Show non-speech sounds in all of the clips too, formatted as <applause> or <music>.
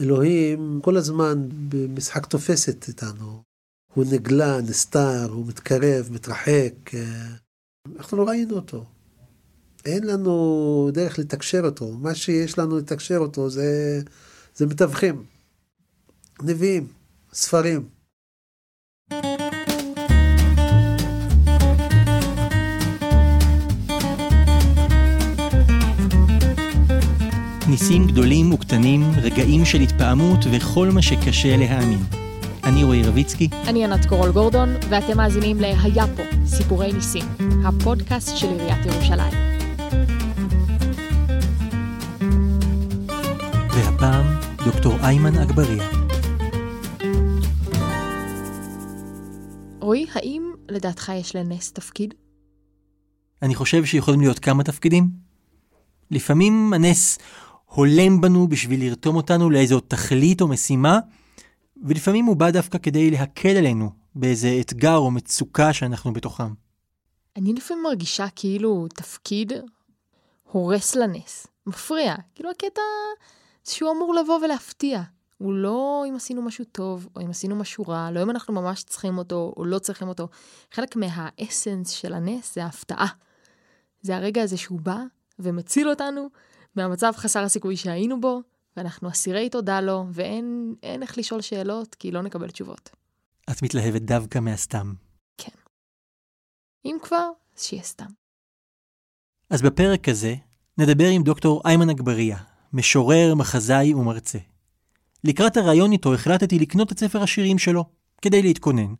אלוהים כל הזמן במשחק תופסת איתנו. הוא נגלה, נסתר, הוא מתקרב, מתרחק. אנחנו לא ראינו אותו. אין לנו דרך לתקשר אותו. מה שיש לנו לתקשר אותו זה, זה מתווכים. נביאים, ספרים. ניסים גדולים וקטנים, רגעים של התפעמות וכל מה שקשה להאמין. אני רועי רביצקי. אני ענת קורול גורדון, ואתם מאזינים ל"היה פה, סיפורי ניסים", הפודקאסט של עיריית ירושלים. והפעם, דוקטור איימן אגבריה. רועי, האם לדעתך יש לנס תפקיד? אני חושב שיכולים להיות כמה תפקידים. לפעמים הנס הולם בנו בשביל לרתום אותנו לאיזו תכלית או משימה, ולפעמים הוא בא דווקא כדי להקל עלינו באיזה אתגר או מצוקה שאנחנו בתוכם. אני לפעמים מרגישה כאילו תפקיד הורס לנס, מפריע. כאילו הקטע שהוא אמור לבוא ולהפתיע. הוא לא אם עשינו משהו טוב, או אם עשינו משהו רע, לא אם אנחנו ממש צריכים אותו או לא צריכים אותו. חלק מהאסנס של הנס זה ההפתעה. זה הרגע הזה שהוא בא ומציל אותנו מהמצב חסר הסיכוי שהיינו בו, ואנחנו אסירי תודה לו, ואין איך לשאול שאלות, כי לא נקבל תשובות. את מתלהבת דווקא מהסתם. כן. אם כבר, אז שיהיה סתם. אז בפרק הזה נדבר עם דוקטור איימן אגבריה, משורר, מחזאי ומרצה. לקראת הריאיון איתו החלטתי לקנות את ספר השירים שלו, כדי להתכונן.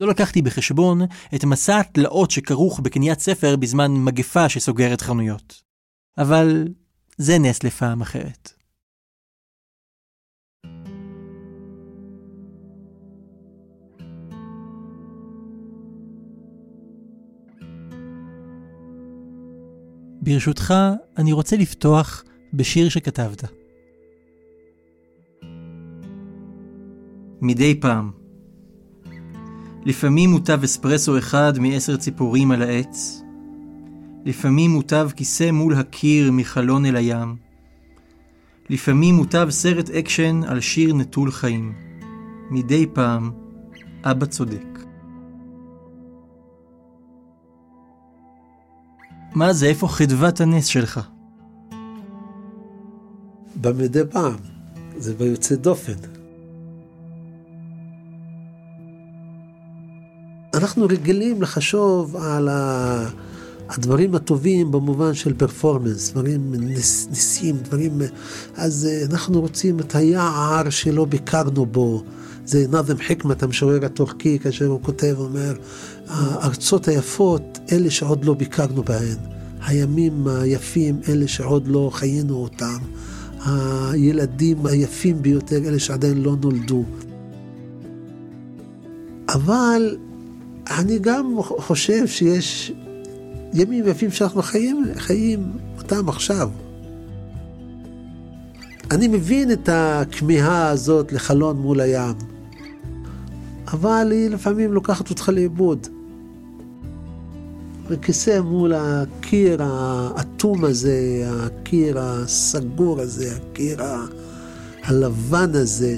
לא לקחתי בחשבון את מסע התלאות שכרוך בקניית ספר בזמן מגפה שסוגרת חנויות. אבל זה נס לפעם אחרת. ברשותך, אני רוצה לפתוח בשיר שכתבת. מדי פעם. לפעמים מוטב אספרסו אחד מעשר ציפורים על העץ, לפעמים מוטב כיסא מול הקיר מחלון אל הים. לפעמים מוטב סרט אקשן על שיר נטול חיים. מדי פעם, אבא צודק. מה זה, איפה חדוות הנס שלך? במדי פעם, זה ביוצא דופן. אנחנו רגילים לחשוב על ה... הדברים הטובים במובן של פרפורמנס, דברים נס, ניסים, דברים... אז אה, אנחנו רוצים את היער שלא ביקרנו בו. זה נאזם חכמת, המשורר הטורקי, כאשר הוא כותב, אומר, הארצות היפות, אלה שעוד לא ביקרנו בהן. הימים היפים, אלה שעוד לא חיינו אותם. הילדים היפים ביותר, אלה שעדיין לא נולדו. אבל אני גם חושב שיש ימים יפים שאנחנו חיים, חיים אותם עכשיו. אני מבין את הכמיהה הזאת לחלון מול הים, אבל היא לפעמים לוקחת אותך לאיבוד. וכיסא מול הקיר האטום הזה, הקיר הסגור הזה, הקיר הלבן הזה,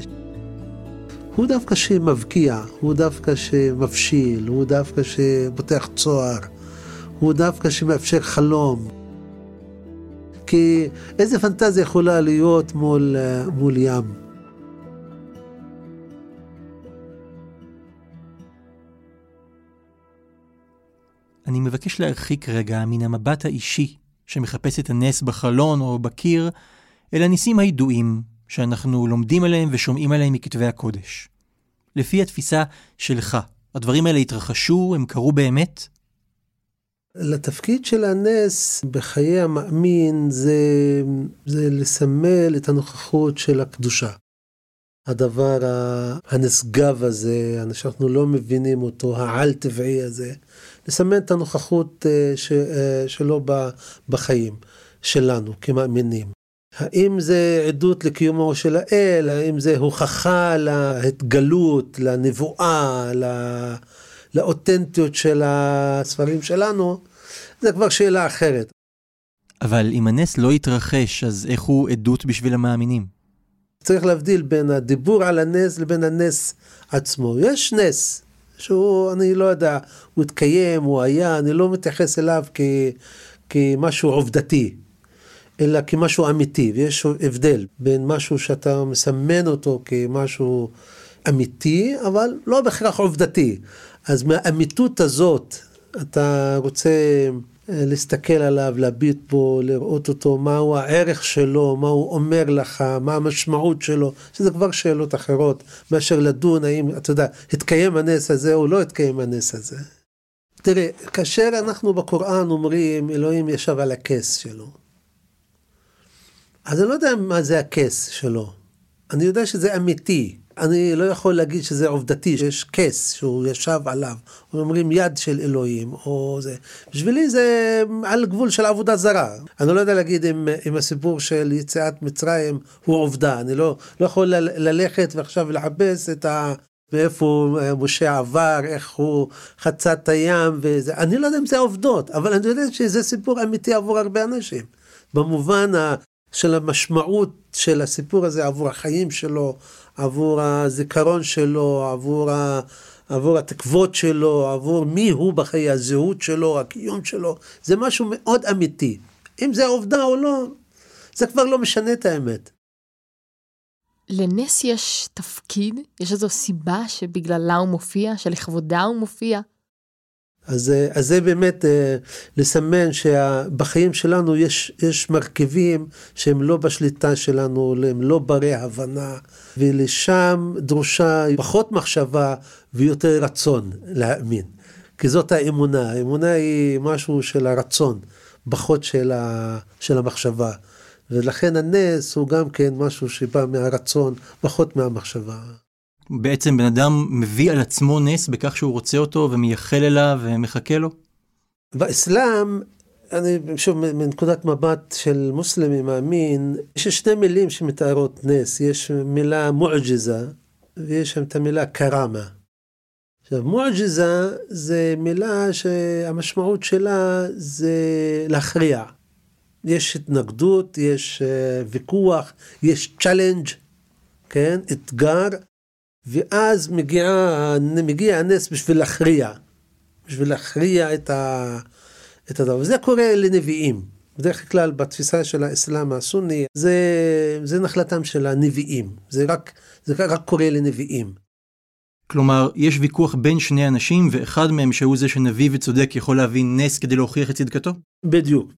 הוא דווקא שמבקיע, הוא דווקא שמבשיל, הוא דווקא שפותח צוהר. הוא דווקא שמאפשר חלום. כי איזה פנטזיה יכולה להיות מול, מול ים? אני מבקש להרחיק רגע מן המבט האישי שמחפש את הנס בחלון או בקיר, אל הניסים הידועים שאנחנו לומדים עליהם ושומעים עליהם מכתבי הקודש. לפי התפיסה שלך, הדברים האלה התרחשו, הם קרו באמת? לתפקיד של הנס בחיי המאמין זה, זה לסמל את הנוכחות של הקדושה. הדבר הנשגב הזה, שאנחנו לא מבינים אותו, העל-טבעי הזה, לסמן את הנוכחות אה, אה, שלו בחיים שלנו כמאמינים. האם זה עדות לקיומו של האל, האם זה הוכחה להתגלות, לנבואה, לאותנטיות של הספרים שלנו, זה כבר שאלה אחרת. אבל אם הנס לא יתרחש, אז איך הוא עדות בשביל המאמינים? צריך להבדיל בין הדיבור על הנס לבין הנס עצמו. יש נס, שהוא, אני לא יודע, הוא התקיים, הוא היה, אני לא מתייחס אליו כ, כמשהו עובדתי, אלא כמשהו אמיתי, ויש הבדל בין משהו שאתה מסמן אותו כמשהו אמיתי, אבל לא בהכרח עובדתי. אז מהאמיתות הזאת, אתה רוצה אה, להסתכל עליו, להביט בו, לראות אותו, מהו הערך שלו, מה הוא אומר לך, מה המשמעות שלו, שזה כבר שאלות אחרות, מאשר לדון האם, אתה יודע, התקיים הנס הזה או לא התקיים הנס הזה. תראה, כאשר אנחנו בקוראן אומרים, אלוהים ישב על הכס שלו, אז אני לא יודע מה זה הכס שלו. אני יודע שזה אמיתי. אני לא יכול להגיד שזה עובדתי, שיש כס שהוא ישב עליו, אומרים יד של אלוהים, או זה. בשבילי זה על גבול של עבודה זרה. אני לא יודע להגיד אם, אם הסיפור של יציאת מצרים הוא עובדה. אני לא, לא יכול ללכת ועכשיו לחפש את ה... מאיפה משה עבר, איך הוא חצה את הים וזה, אני לא יודע אם זה עובדות, אבל אני יודע שזה סיפור אמיתי עבור הרבה אנשים. במובן של המשמעות של הסיפור הזה עבור החיים שלו, עבור הזיכרון שלו, עבור, ה, עבור התקוות שלו, עבור מי הוא בחיי הזהות שלו, הקיום שלו, זה משהו מאוד אמיתי. אם זה עובדה או לא, זה כבר לא משנה את האמת. לנס יש תפקיד? יש איזו סיבה שבגללה הוא מופיע? שלכבודה הוא מופיע? אז, אה, אז זה באמת אה, לסמן שבחיים שלנו יש, יש מרכיבים שהם לא בשליטה שלנו, הם לא ברי הבנה, ולשם דרושה פחות מחשבה ויותר רצון להאמין. כי זאת האמונה, האמונה היא משהו של הרצון, פחות של, ה, של המחשבה. ולכן הנס הוא גם כן משהו שבא מהרצון, פחות מהמחשבה. בעצם בן אדם מביא על עצמו נס בכך שהוא רוצה אותו ומייחל אליו ומחכה לו? באסלאם, אני שוב מנקודת מבט של מוסלמי מאמין, יש שתי מילים שמתארות נס, יש מילה מועג'זה ויש שם את המילה كرامة. עכשיו معجزة זה מילה שהמשמעות שלה זה להכריע. יש התנגדות, יש אה, ויכוח, יש challenge, כן? אתגר, ואז מגיע, מגיע הנס בשביל להכריע, בשביל להכריע את, ה, את הדבר. וזה קורה לנביאים. בדרך כלל בתפיסה של האסלאם הסוני, זה, זה נחלתם של הנביאים. זה רק, זה רק קורה לנביאים. כלומר, יש ויכוח בין שני אנשים, ואחד מהם שהוא זה שנביא וצודק יכול להביא נס כדי להוכיח את צדקתו? בדיוק.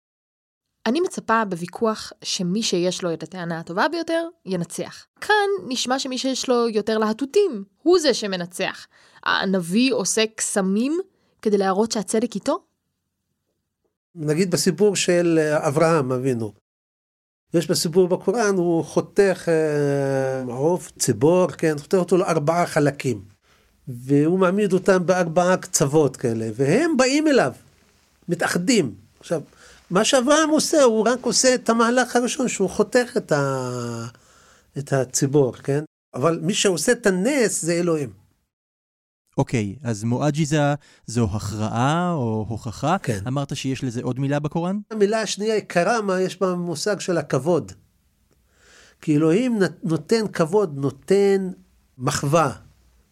אני מצפה בוויכוח שמי שיש לו את הטענה הטובה ביותר, ינצח. כאן נשמע שמי שיש לו יותר להטוטים, הוא זה שמנצח. הנביא עושה קסמים כדי להראות שהצדק איתו? נגיד בסיפור של אה, אברהם אבינו. יש בסיפור בקוראן, הוא חותך אה, עוף, ציבור, כן, חותך אותו לארבעה חלקים. והוא מעמיד אותם בארבעה קצוות כאלה, והם באים אליו, מתאחדים. עכשיו, מה שאברהם עושה, הוא רק עושה את המהלך הראשון, שהוא חותך את, ה... את הציבור, כן? אבל מי שעושה את הנס זה אלוהים. אוקיי, okay, אז מואג'יזה זו הכרעה או הוכחה. כן. אמרת שיש לזה עוד מילה בקוראן? המילה השנייה היא קרמה, יש בה מושג של הכבוד. כי אלוהים נותן כבוד, נותן מחווה,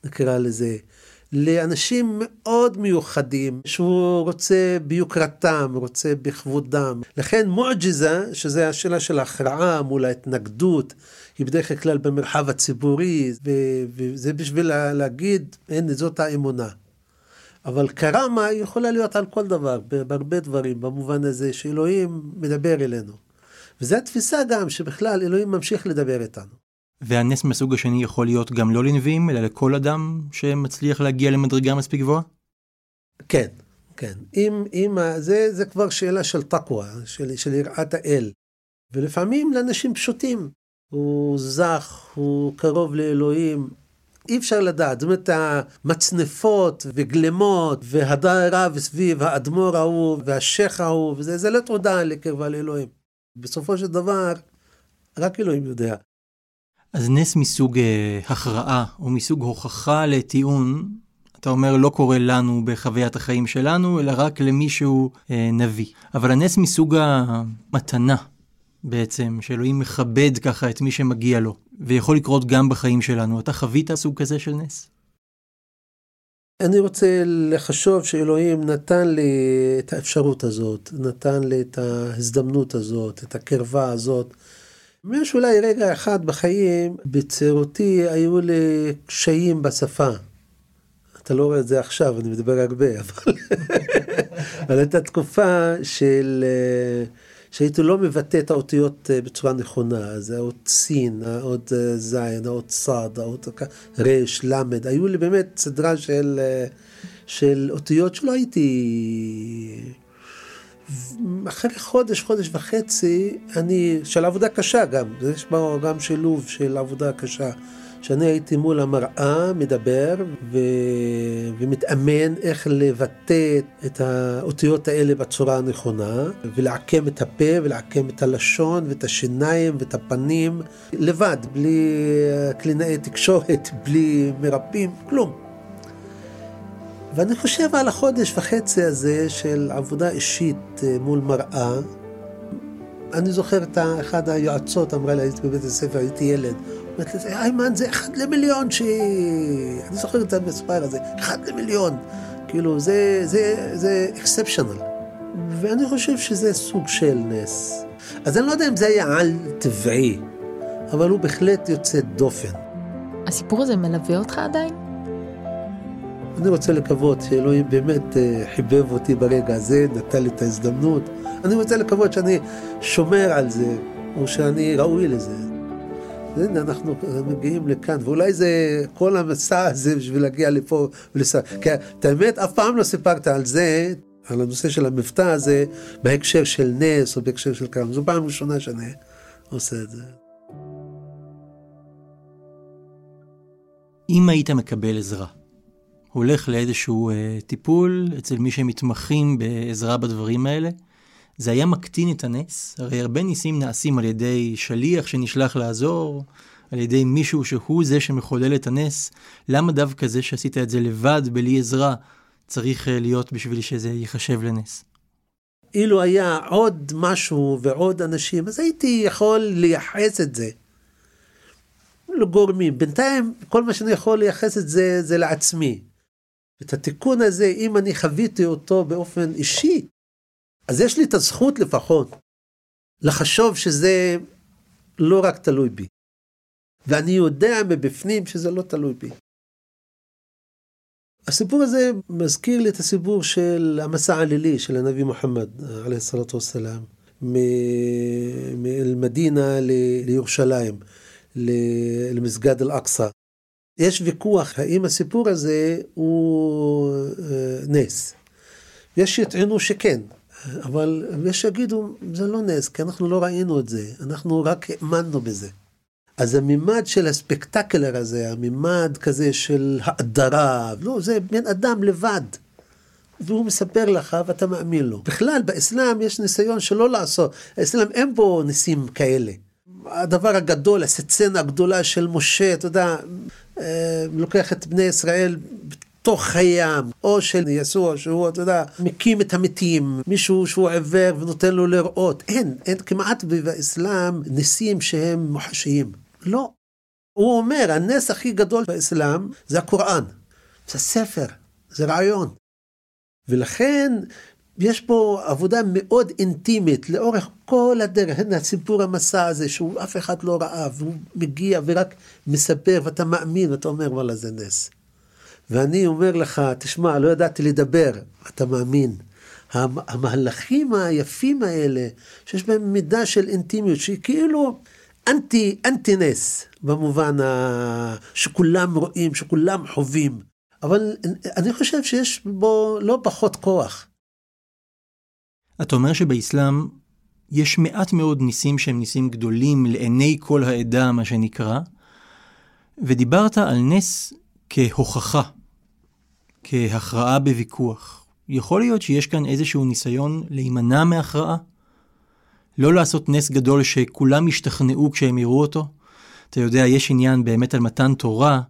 נקרא לזה. לאנשים מאוד מיוחדים, שהוא רוצה ביוקרתם, רוצה בכבודם. לכן מועג'יזה, שזה השאלה של ההכרעה מול ההתנגדות, היא בדרך כלל במרחב הציבורי, וזה בשביל להגיד, הנה זאת האמונה. אבל קרמה יכולה להיות על כל דבר, בהרבה דברים, במובן הזה שאלוהים מדבר אלינו. וזו התפיסה גם שבכלל אלוהים ממשיך לדבר איתנו. והנס מסוג השני יכול להיות גם לא לנביאים, אלא לכל אדם שמצליח להגיע למדרגה מספיק גבוהה? כן, כן. אם, אם, זה, זה כבר שאלה של תקווה, של, של יראת האל. ולפעמים לאנשים פשוטים, הוא זך, הוא קרוב לאלוהים, אי אפשר לדעת, זאת אומרת, המצנפות וגלמות והדר רב סביב האדמו"ר ההוא והשייח ההוא, וזה זה לא תודה לקרבה לאלוהים. בסופו של דבר, רק אלוהים יודע. אז נס מסוג אה, הכרעה או מסוג הוכחה לטיעון, אתה אומר לא קורה לנו בחוויית החיים שלנו, אלא רק למישהו אה, נביא. אבל הנס מסוג המתנה, בעצם, שאלוהים מכבד ככה את מי שמגיע לו, ויכול לקרות גם בחיים שלנו. אתה חווית סוג כזה של נס? אני רוצה לחשוב שאלוהים נתן לי את האפשרות הזאת, נתן לי את ההזדמנות הזאת, את הקרבה הזאת. יש אולי רגע אחד בחיים, בצעירותי היו לי קשיים בשפה. אתה לא רואה את זה עכשיו, אני מדבר הרבה, <laughs> אבל, אבל הייתה תקופה של... שהייתי לא מבטא את האותיות אה, בצורה נכונה, אז האות סין, האות אה, זין, האות סד, האות רש, למד, היו לי באמת סדרה של, אה, של אותיות שלא הייתי... אחרי חודש, חודש וחצי, אני, של עבודה קשה גם, יש בה גם שילוב של עבודה קשה. שאני הייתי מול המראה, מדבר ו... ומתאמן איך לבטא את האותיות האלה בצורה הנכונה, ולעקם את הפה ולעקם את הלשון ואת השיניים ואת הפנים, לבד, בלי קלינאי תקשורת, <laughs> בלי מרפאים, כלום. ואני חושב על החודש וחצי הזה של עבודה אישית אה, מול מראה. אני זוכר את אחד היועצות אמרה לי, הייתי בבית הספר, הייתי ילד, אומרת לזה, איימן, זה אחד למיליון ש... אני זוכר את המספר הזה, אחד למיליון. כאילו, זה, זה, זה exceptional. ואני חושב שזה סוג של נס. אז אני לא יודע אם זה היה על טבעי, אבל הוא בהחלט יוצא דופן. הסיפור הזה מלווה אותך עדיין? אני רוצה לקוות שאלוהים באמת אה, חיבב אותי ברגע הזה, נתן לי את ההזדמנות. אני רוצה לקוות שאני שומר על זה, או שאני ראוי לזה. הנה, אנחנו מגיעים לכאן, ואולי זה, כל המסע הזה בשביל להגיע לפה ולסע. כי את האמת, אף פעם לא סיפרת על זה, על הנושא של המבטא הזה, בהקשר של נס או בהקשר של כמה. זו פעם ראשונה שאני עושה את זה. אם היית מקבל עזרה, הולך לאיזשהו אה, טיפול אצל מי שמתמחים בעזרה בדברים האלה, זה היה מקטין את הנס, הרי הרבה ניסים נעשים על ידי שליח שנשלח לעזור, על ידי מישהו שהוא זה שמחולל את הנס, למה דווקא זה שעשית את זה לבד, בלי עזרה, צריך אה, להיות בשביל שזה ייחשב לנס? אילו היה עוד משהו ועוד אנשים, אז הייתי יכול לייחס את זה לגורמים. בינתיים, כל מה שאני יכול לייחס את זה, זה לעצמי. את התיקון הזה, אם אני חוויתי אותו באופן אישי, אז יש לי את הזכות לפחות לחשוב שזה לא רק תלוי בי. ואני יודע מבפנים שזה לא תלוי בי. הסיפור הזה מזכיר לי את הסיפור של המסע הלילי של הנביא מוחמד, עליhi סלאטו וסלאם, מדינה לירושלים, למסגד אל-אקצא. יש ויכוח האם הסיפור הזה הוא אה, נס. יש שיטענו שכן, אבל יש שיגידו, זה לא נס, כי אנחנו לא ראינו את זה, אנחנו רק האמנו בזה. אז המימד של הספקטקלר הזה, המימד כזה של האדרה, לא, זה בן אדם לבד. והוא מספר לך ואתה מאמין לו. בכלל, באסלאם יש ניסיון שלא לעשות, האסלאם אין בו ניסים כאלה. הדבר הגדול, הסצנה הגדולה של משה, אתה יודע, לוקח את בני ישראל בתוך הים, או של יסוע שהוא, אתה יודע, מקים את המתים, מישהו שהוא עיוור ונותן לו לראות. אין, אין כמעט באסלאם ניסים שהם מוחשיים. לא. הוא אומר, הנס הכי גדול באסלאם זה הקוראן. זה ספר, זה רעיון. ולכן יש פה עבודה מאוד אינטימית לאורך כל הדרך. הנה הסיפור המסע הזה שהוא אף אחד לא ראה, והוא מגיע ורק מספר ואתה מאמין ואתה אומר וואלה זה נס. ואני אומר לך, תשמע, לא ידעתי לדבר, אתה מאמין. המהלכים היפים האלה, שיש בהם מידה של אינטימיות, שהיא כאילו אנטי, אנטי נס, במובן ה... שכולם רואים, שכולם חווים. אבל אני חושב שיש בו לא פחות כוח. אתה אומר שבאסלאם יש מעט מאוד ניסים שהם ניסים גדולים לעיני כל העדה, מה שנקרא, ודיברת על נס כהוכחה. כהכרעה בוויכוח. יכול להיות שיש כאן איזשהו ניסיון להימנע מהכרעה? לא לעשות נס גדול שכולם ישתכנעו כשהם יראו אותו? אתה יודע, יש עניין באמת על מתן תורה,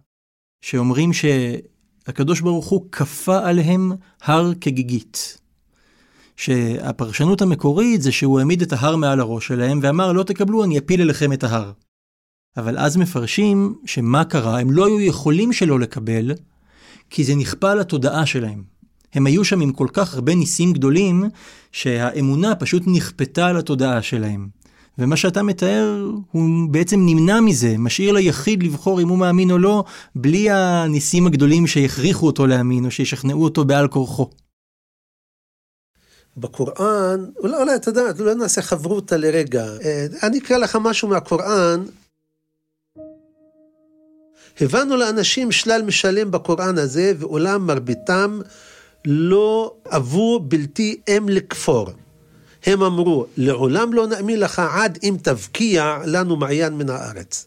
שאומרים שהקדוש ברוך הוא כפה עליהם הר כגיגית. שהפרשנות המקורית זה שהוא העמיד את ההר מעל הראש שלהם ואמר לא תקבלו אני אפיל אליכם את ההר. אבל אז מפרשים שמה קרה, הם לא היו יכולים שלא לקבל, כי זה נכפה על התודעה שלהם. הם היו שם עם כל כך הרבה ניסים גדולים, שהאמונה פשוט נכפתה על התודעה שלהם. ומה שאתה מתאר, הוא בעצם נמנע מזה, משאיר ליחיד לבחור אם הוא מאמין או לא, בלי הניסים הגדולים שיכריחו אותו להאמין, או שישכנעו אותו בעל כורחו. בקוראן, אולי, אולי אתה יודע, לא נעשה חברותא לרגע. אה, אני אקרא לך משהו מהקוראן. הבנו לאנשים שלל משלם בקוראן הזה, ואולם מרביתם לא אבו בלתי אם לכפור. הם אמרו, לעולם לא נאמין לך עד אם תבקיע לנו מעיין מן הארץ.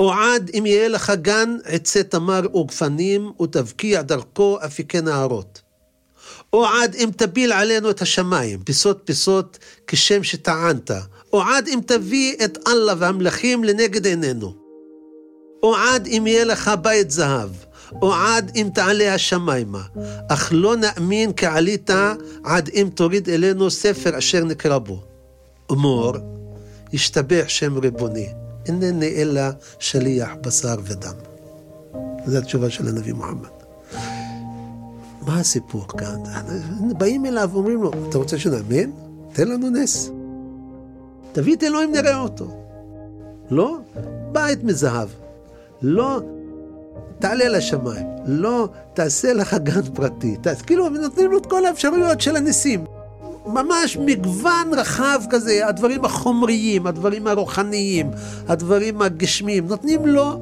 או עד אם יהיה לך גן עצי תמר וגפנים, ותבקיע דרכו אפיקי נהרות. או עד אם תפיל עלינו את השמיים, פיסות פיסות כשם שטענת. או עד אם תביא את אללה והמלכים לנגד עינינו. או עד אם יהיה לך בית זהב. או עד אם תעלה השמיימה, אך לא נאמין כי עלית עד אם תוריד אלינו ספר אשר נקרא בו. אמור, ישתבח שם ריבוני, אינני אלא שליח בשר ודם. זו התשובה של הנביא מוחמד. מה הסיפור כאן? באים אליו ואומרים לו, אתה רוצה שנאמין? תן לנו נס. תביא את אלוהים נראה אותו. לא, בית מזהב. לא, תעלה לשמיים. לא, תעשה לך גן פרטי. תעש... כאילו, נותנים לו את כל האפשרויות של הניסים. ממש מגוון רחב כזה, הדברים החומריים, הדברים הרוחניים, הדברים הגשמיים, נותנים לו,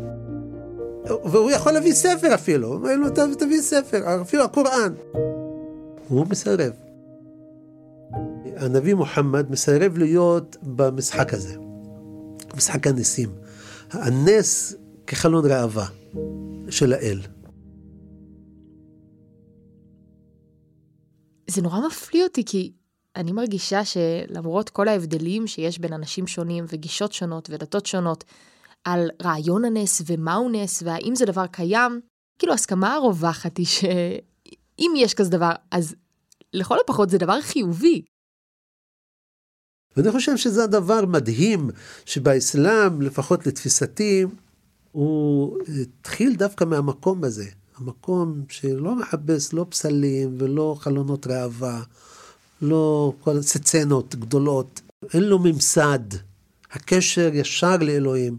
והוא יכול להביא ספר אפילו, אומר לו, תביא ספר, אפילו הקוראן. הוא מסרב. הנביא מוחמד מסרב להיות במשחק הזה, משחק הניסים. הנס כחלון ראווה. של האל. זה נורא מפליא אותי, כי אני מרגישה שלמרות כל ההבדלים שיש בין אנשים שונים וגישות שונות ודתות שונות, על רעיון הנס ומהו נס והאם זה דבר קיים, כאילו הסכמה הרווחת היא שאם יש כזה דבר, אז לכל הפחות זה דבר חיובי. ואני חושב שזה הדבר מדהים שבאסלאם, לפחות לתפיסתי, הוא התחיל דווקא מהמקום הזה, המקום שלא מחפש לא פסלים ולא חלונות ראווה, לא כל סצנות גדולות, אין לו ממסד, הקשר ישר לאלוהים,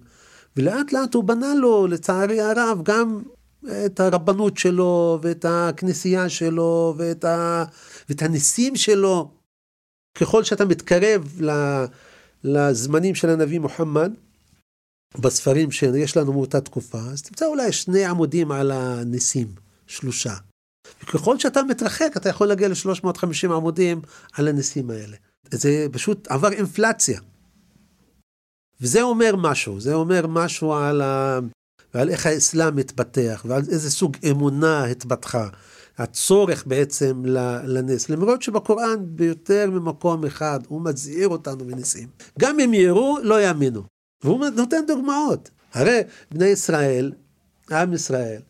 ולאט לאט הוא בנה לו, לצערי הרב, גם את הרבנות שלו, ואת הכנסייה שלו, ואת, ה... ואת הניסים שלו. ככל שאתה מתקרב לזמנים של הנביא מוחמד, בספרים שיש לנו מאותה תקופה, אז תמצא אולי שני עמודים על הניסים, שלושה. וככל שאתה מתרחק, אתה יכול להגיע ל-350 עמודים על הניסים האלה. זה פשוט עבר אינפלציה. וזה אומר משהו, זה אומר משהו על, ה... ועל איך האסלאם התפתח, ועל איזה סוג אמונה התפתחה. הצורך בעצם לנס, למרות שבקוראן ביותר ממקום אחד הוא מזהיר אותנו מניסים. גם אם יראו, לא יאמינו. והוא נותן דוגמאות. הרי בני ישראל, עם ישראל,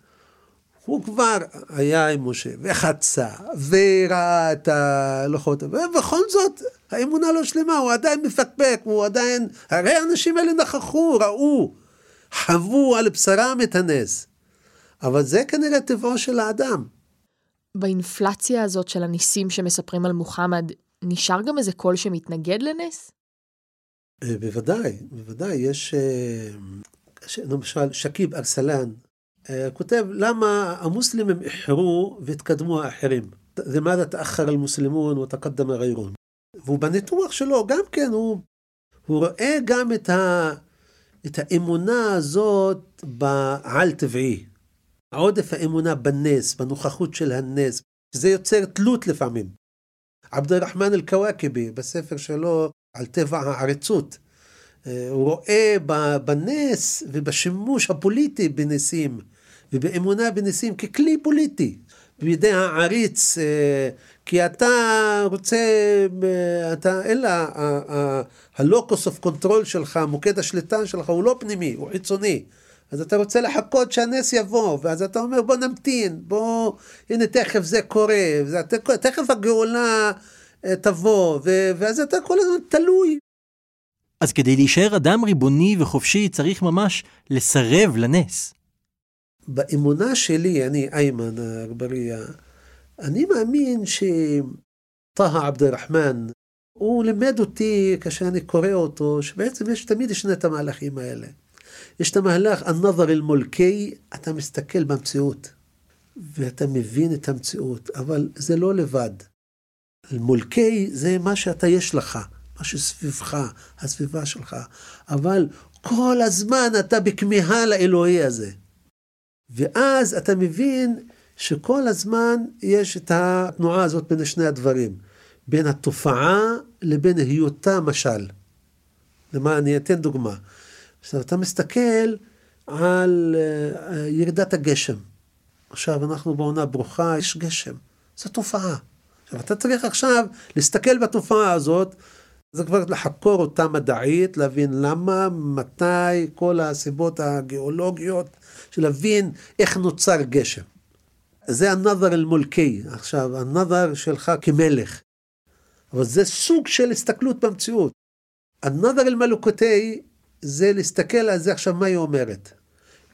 הוא כבר היה עם משה, וחצה, וראה את הלוחות, ובכל זאת, האמונה לא שלמה, הוא עדיין מפקפק, הוא עדיין, הרי האנשים האלה נכחו, ראו, חוו על בשרם את הנס. אבל זה כנראה טבעו של האדם. באינפלציה הזאת של הניסים שמספרים על מוחמד, נשאר גם איזה קול שמתנגד לנס? אה, בוודאי, בוודאי, יש, אה, למשל, שקיב ארסלן כותב למה המוסלמים איחרו והתקדמו האחרים. למעלה תאחר אל-מוסלמון ותקדם הגיירון. והוא בניתוח שלו, גם כן, הוא, הוא רואה גם את, ה, את האמונה הזאת בעל טבעי. עודף האמונה בנס, בנוכחות של הנס, זה יוצר תלות לפעמים. עבד אל-רחמן אל-כוואקבי, בספר שלו על טבע העריצות. אה, הוא רואה בנס ובשימוש הפוליטי בנסים ובאמונה בנסים ככלי פוליטי בידי העריץ, אה, כי אתה רוצה, אה, אתה, אלא ה locus of control שלך, מוקד השליטה שלך הוא לא פנימי, הוא חיצוני. אז אתה רוצה לחכות שהנס יבוא, ואז אתה אומר בוא נמתין, בוא, הנה תכף זה קורה, וזה, תכף הגאולה תבוא, ואז אתה כל הזמן תלוי. אז כדי להישאר אדם ריבוני וחופשי צריך ממש לסרב לנס. באמונה שלי, אני איימן אגבריה, אני מאמין שטהא עבד אל-רחמן, הוא לימד אותי, כאשר אני קורא אותו, שבעצם יש תמיד שני את המהלכים האלה. יש את המהלך, הנظר אל-מולקי, אתה מסתכל במציאות, ואתה מבין את המציאות, אבל זה לא לבד. מולקי זה מה שאתה יש לך, מה שסביבך, הסביבה שלך, אבל כל הזמן אתה בכמיהה לאלוהי הזה. ואז אתה מבין שכל הזמן יש את התנועה הזאת בין שני הדברים, בין התופעה לבין היותה משל. למה אני אתן דוגמה. עכשיו, אתה מסתכל על uh, ירידת הגשם. עכשיו, אנחנו בעונה ברוכה, יש גשם. זו תופעה. עכשיו, אתה צריך עכשיו להסתכל בתופעה הזאת, זה כבר לחקור אותה מדעית, להבין למה, מתי, כל הסיבות הגיאולוגיות, להבין איך נוצר גשם. זה הנבר אל-מולקי, עכשיו, הנבר שלך כמלך. אבל זה סוג של הסתכלות במציאות. הנבר אל-מלוקותי זה להסתכל על זה עכשיו, מה היא אומרת?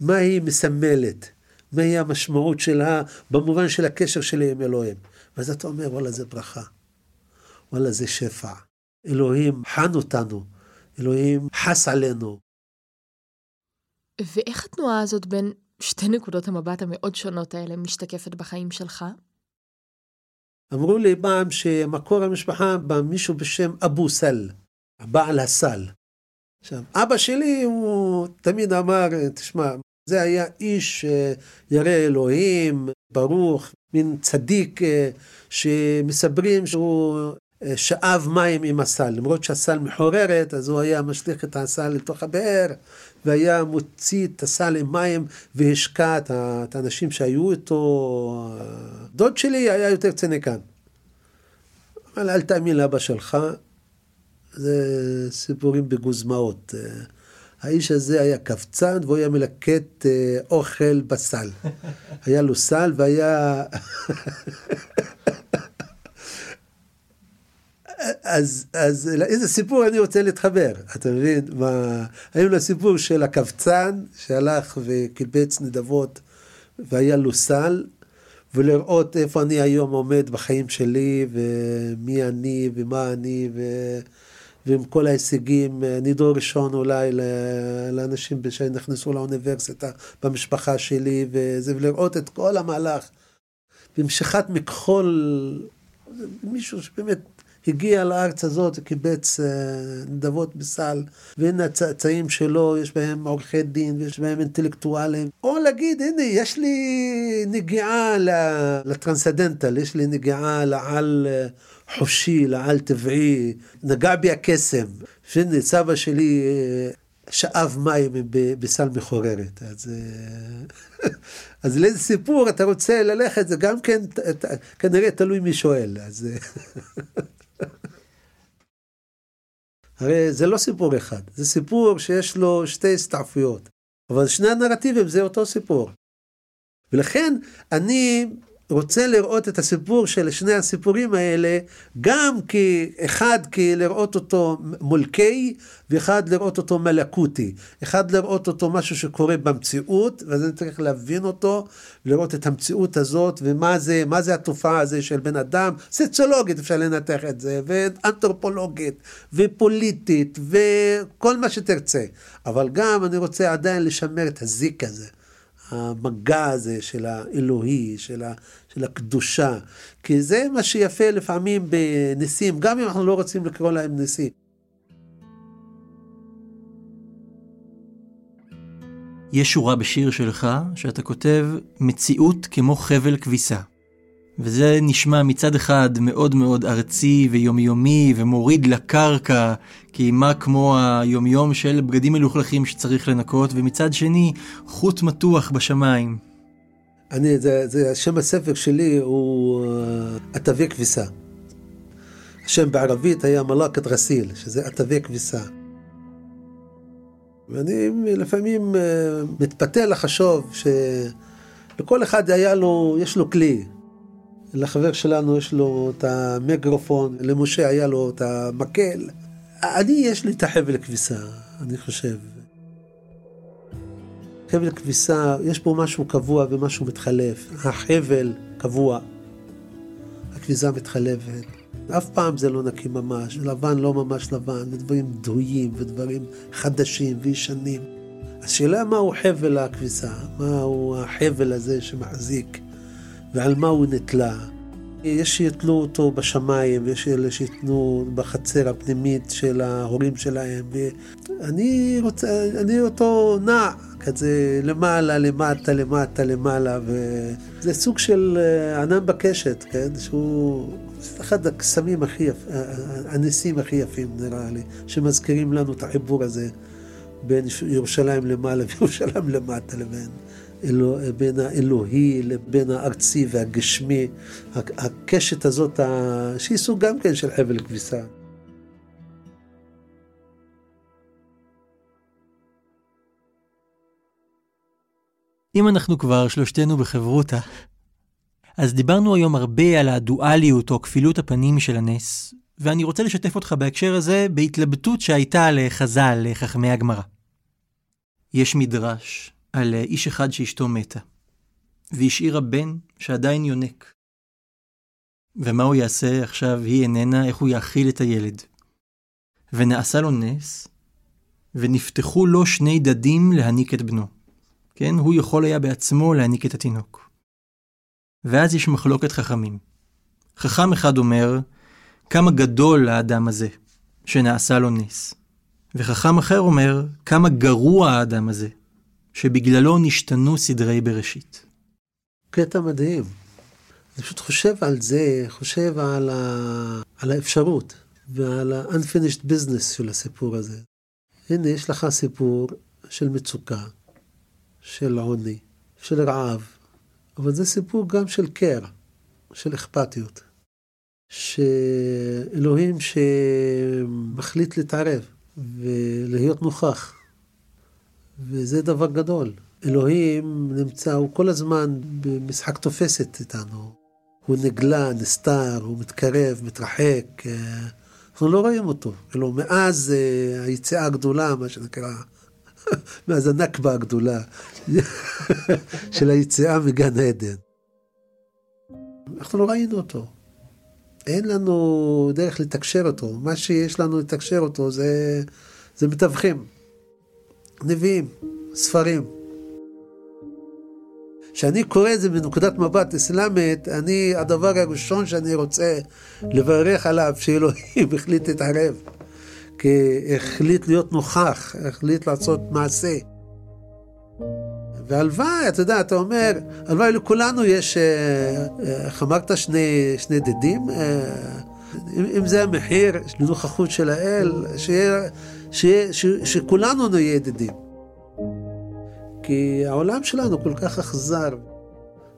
מה היא מסמלת? מהי המשמעות שלה במובן של הקשר שלי עם אלוהים? ואז אתה אומר, וואלה, זה ברכה. וואלה, זה שפע. אלוהים חן אותנו. אלוהים חס עלינו. ואיך התנועה הזאת בין שתי נקודות המבט המאוד שונות האלה משתקפת בחיים שלך? אמרו לי פעם שמקור המשפחה בא מישהו בשם אבו סל, בעל הסל. עכשיו, אבא שלי הוא תמיד אמר, תשמע, זה היה איש ירא אלוהים, ברוך, מין צדיק אה, שמספרים שהוא שאב מים עם הסל, למרות שהסל מחוררת, אז הוא היה משליך את הסל לתוך הבאר, והיה מוציא את הסל עם מים והשקע את האנשים שהיו איתו. דוד שלי היה יותר ציניקן. אבל אל תאמין לאבא שלך, זה סיפורים בגוזמאות. האיש הזה היה קבצן והוא היה מלקט אה, אוכל בסל. <laughs> היה לו סל והיה... <laughs> אז, לאיזה סיפור אני רוצה להתחבר, אתה מבין? מה, היו לו סיפור של הקבצן שהלך וקיבץ נדבות והיה לו סל, ולראות איפה אני היום עומד בחיים שלי, ומי אני, ומה אני, ו... ועם כל ההישגים, אני דור ראשון אולי לאנשים שנכנסו לאוניברסיטה במשפחה שלי, וזה, ולראות את כל המהלך. במשיכת מכחול, מישהו שבאמת הגיע לארץ הזאת וקיבץ אה, נדבות בסל, והנה הצאצאים שלו, יש בהם עורכי דין ויש בהם אינטלקטואלים. או להגיד, הנה, יש לי נגיעה לטרנסדנטל, יש לי נגיעה לעל אה, חופשי, לעל טבעי, נגע בי הקסם. שהנה, סבא שלי אה, שאב מים בסל מחוררת. אז, <laughs> אז לאיזה סיפור אתה רוצה ללכת, זה גם כן כנראה תלוי מי שואל. אז... <laughs> הרי זה לא סיפור אחד, זה סיפור שיש לו שתי הסתעפויות, אבל שני הנרטיבים זה אותו סיפור. ולכן אני רוצה לראות את הסיפור של שני הסיפורים האלה, גם כאחד, כי לראות אותו מולקי, ואחד לראות אותו מלאקותי. אחד לראות אותו משהו שקורה במציאות, ואז אני צריך להבין אותו, לראות את המציאות הזאת, ומה זה, מה זה התופעה הזו של בן אדם, סוציולוגית אפשר לנתח את זה, ואנתרופולוגית, ופוליטית, וכל מה שתרצה. אבל גם אני רוצה עדיין לשמר את הזיק הזה. המגע הזה של האלוהי, של, ה, של הקדושה. כי זה מה שיפה לפעמים בניסים, גם אם אנחנו לא רוצים לקרוא להם ניסים. יש שורה בשיר שלך שאתה כותב מציאות כמו חבל כביסה. וזה נשמע מצד אחד מאוד מאוד ארצי ויומיומי ומוריד לקרקע, כי מה כמו היומיום של בגדים מלוכלכים שצריך לנקות, ומצד שני, חוט מתוח בשמיים. אני, זה, זה, שם הספר שלי הוא עטבי אה, כביסה. השם בערבית היה מלאקת רסיל, שזה עטבי כביסה. ואני לפעמים אה, מתפתה לחשוב שלכל אחד היה לו, יש לו כלי. לחבר שלנו יש לו את המיקרופון, למשה היה לו את המקל. אני, יש לי את החבל כביסה, אני חושב. חבל כביסה, יש בו משהו קבוע ומשהו מתחלף. החבל קבוע, הכביסה מתחלפת. אף פעם זה לא נקי ממש, לבן לא ממש לבן, ודברים דהויים ודברים חדשים וישנים. השאלה מהו חבל הכביסה, מהו החבל הזה שמחזיק ועל מה הוא נתלה. יש שיתלו אותו בשמיים, ויש אלה שיתנו בחצר הפנימית של ההורים שלהם. ואני רוצה, אני אותו נע, כזה למעלה, למטה, למטה, למעלה, וזה סוג של אה, ענן בקשת, כן? שהוא אחד הקסמים הכי יפים, הניסים הכי יפים נראה לי, שמזכירים לנו את החיבור הזה בין ירושלים למעלה וירושלים למטה לבין... בין האלוהי לבין הארצי והגשמי, הקשת הזאת, שהיא סוג גם כן של חבל כביסה. אם אנחנו כבר שלושתנו בחברותה, אז דיברנו היום הרבה על הדואליות או כפילות הפנים של הנס, ואני רוצה לשתף אותך בהקשר הזה בהתלבטות שהייתה לחז"ל, לחכמי הגמרא. יש מדרש על איש אחד שאשתו מתה, והשאירה בן שעדיין יונק. ומה הוא יעשה עכשיו, היא איננה, איך הוא יאכיל את הילד. ונעשה לו נס, ונפתחו לו שני דדים להניק את בנו. כן, הוא יכול היה בעצמו להניק את התינוק. ואז יש מחלוקת חכמים. חכם אחד אומר, כמה גדול האדם הזה, שנעשה לו נס. וחכם אחר אומר, כמה גרוע האדם הזה, שבגללו נשתנו סדרי בראשית. קטע מדהים. אני פשוט חושב על זה, חושב על, ה... על האפשרות ועל ה-unfinished business של הסיפור הזה. הנה, יש לך סיפור של מצוקה, של עוני, של רעב, אבל זה סיפור גם של קר, של אכפתיות. שאלוהים שמחליט להתערב ולהיות נוכח. וזה דבר גדול. אלוהים נמצא, הוא כל הזמן במשחק תופסת איתנו. הוא נגלה, נסתר, הוא מתקרב, מתרחק. אנחנו לא רואים אותו. כאילו, מאז אה, היציאה הגדולה, מה שנקרא, <laughs> מאז הנכבה הגדולה <laughs> של היציאה מגן עדן. אנחנו לא ראינו אותו. אין לנו דרך לתקשר אותו. מה שיש לנו לתקשר אותו זה, זה מתווכים. נביאים, ספרים. כשאני קורא את זה מנקודת מבט אסלאמית, אני, הדבר הראשון שאני רוצה לברך עליו, שאלוהים <laughs> החליט להתערב. כי החליט להיות נוכח, החליט לעשות מעשה. והלוואי, אתה יודע, אתה אומר, הלוואי לכולנו יש, אה, אה, איך אמרת, שני, שני דדים? אה, אם זה המחיר לנוכחות של האל, שיהיה, שיהיה, ש, שכולנו נהיה ידידים. כי העולם שלנו כל כך אכזר.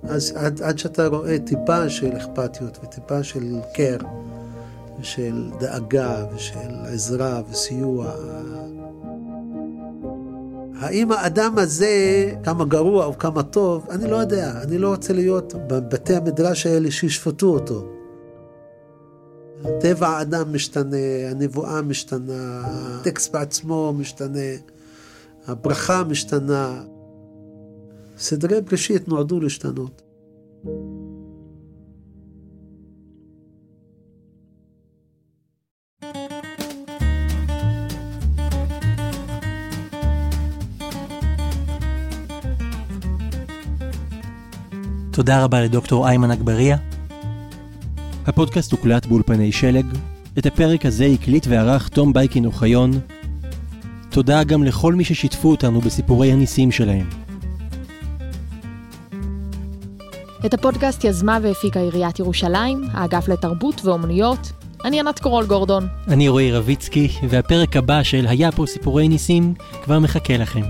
אז עד, עד שאתה רואה טיפה של אכפתיות וטיפה של קר ושל דאגה ושל עזרה וסיוע. האם האדם הזה, כמה גרוע או כמה טוב, אני לא יודע. אני לא רוצה להיות בבתי המדרש האלה שישפטו אותו. טבע האדם משתנה, הנבואה משתנה, הטקסט בעצמו משתנה, הברכה משתנה. סדרי בראשית נועדו להשתנות. תודה רבה לדוקטור איימן אגבריה. הפודקאסט הוקלט באולפני שלג. את הפרק הזה הקליט וערך תום בייקין אוחיון. תודה גם לכל מי ששיתפו אותנו בסיפורי הניסים שלהם. את הפודקאסט יזמה והפיקה עיריית ירושלים, האגף לתרבות ואומנויות. אני ענת קורול גורדון. אני רועי רביצקי, והפרק הבא של היה פה סיפורי ניסים כבר מחכה לכם.